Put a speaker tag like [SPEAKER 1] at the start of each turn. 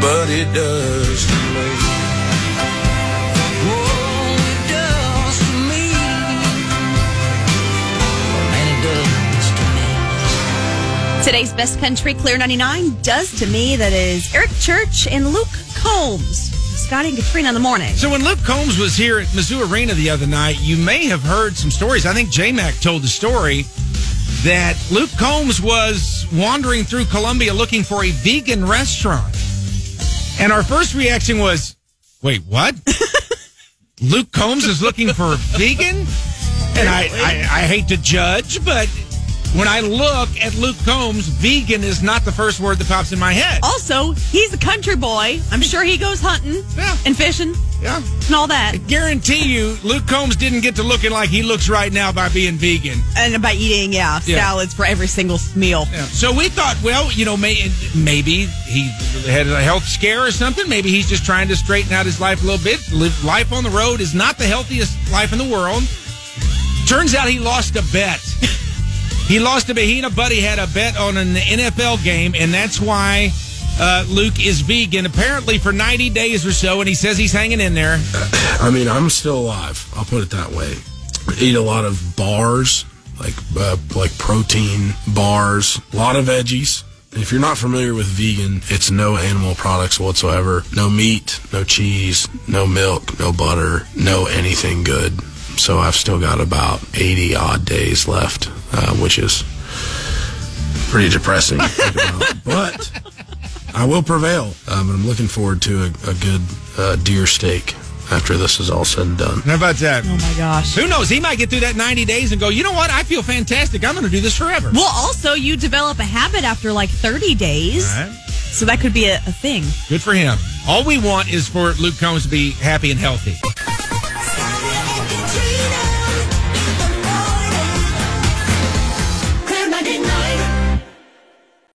[SPEAKER 1] but it does to me. Whoa, it does to me. Man, it does to me.
[SPEAKER 2] Today's best country, Clear 99, does to me. That is Eric Church and Luke Combs. Scotty and Katrina in the morning.
[SPEAKER 3] So when Luke Combs was here at Mizzou Arena the other night, you may have heard some stories. I think J Mac told the story that Luke Combs was wandering through Columbia looking for a vegan restaurant. And our first reaction was, wait, what? Luke Combs is looking for a vegan? And I, I, I hate to judge, but when I look at Luke Combs, vegan is not the first word that pops in my head.
[SPEAKER 2] Also, he's a country boy. I'm sure he goes hunting
[SPEAKER 3] Yeah.
[SPEAKER 2] and fishing
[SPEAKER 3] Yeah.
[SPEAKER 2] and all that.
[SPEAKER 3] I guarantee you, Luke Combs didn't get to looking like he looks right now by being vegan.
[SPEAKER 2] And by eating, yeah,
[SPEAKER 3] Yeah.
[SPEAKER 2] salads for every single meal.
[SPEAKER 3] So we thought, well, you know, may, maybe he had a health scare or something. Maybe he's just trying to straighten out his life a little bit. Live life on the road is not the healthiest life in the world. Turns out he lost a bet. he lost a bet. He and a buddy had a bet on an NFL game, and that's why uh, Luke is vegan. Apparently for 90 days or so, and he says he's hanging in there.
[SPEAKER 4] I mean, I'm still alive. I'll put it that way. Eat a lot of bars, like uh, like protein bars, a lot of veggies. If you're not familiar with vegan, it's no animal products whatsoever. No meat, no cheese, no milk, no butter, no anything good. So I've still got about 80 odd days left, uh, which is pretty depressing. to think about. but I will prevail. Um, and I'm looking forward to a, a good uh, deer steak after this is all said and done.
[SPEAKER 3] How about that?
[SPEAKER 2] Oh my gosh.
[SPEAKER 3] Who knows? He might get through that 90 days and go, you know what? I feel fantastic. I'm going to do this forever.
[SPEAKER 2] Well, also, you develop a habit after like 30 days.
[SPEAKER 3] All right.
[SPEAKER 2] So that could be a, a thing.
[SPEAKER 3] Good for him. All we want is for Luke Combs to be happy and healthy.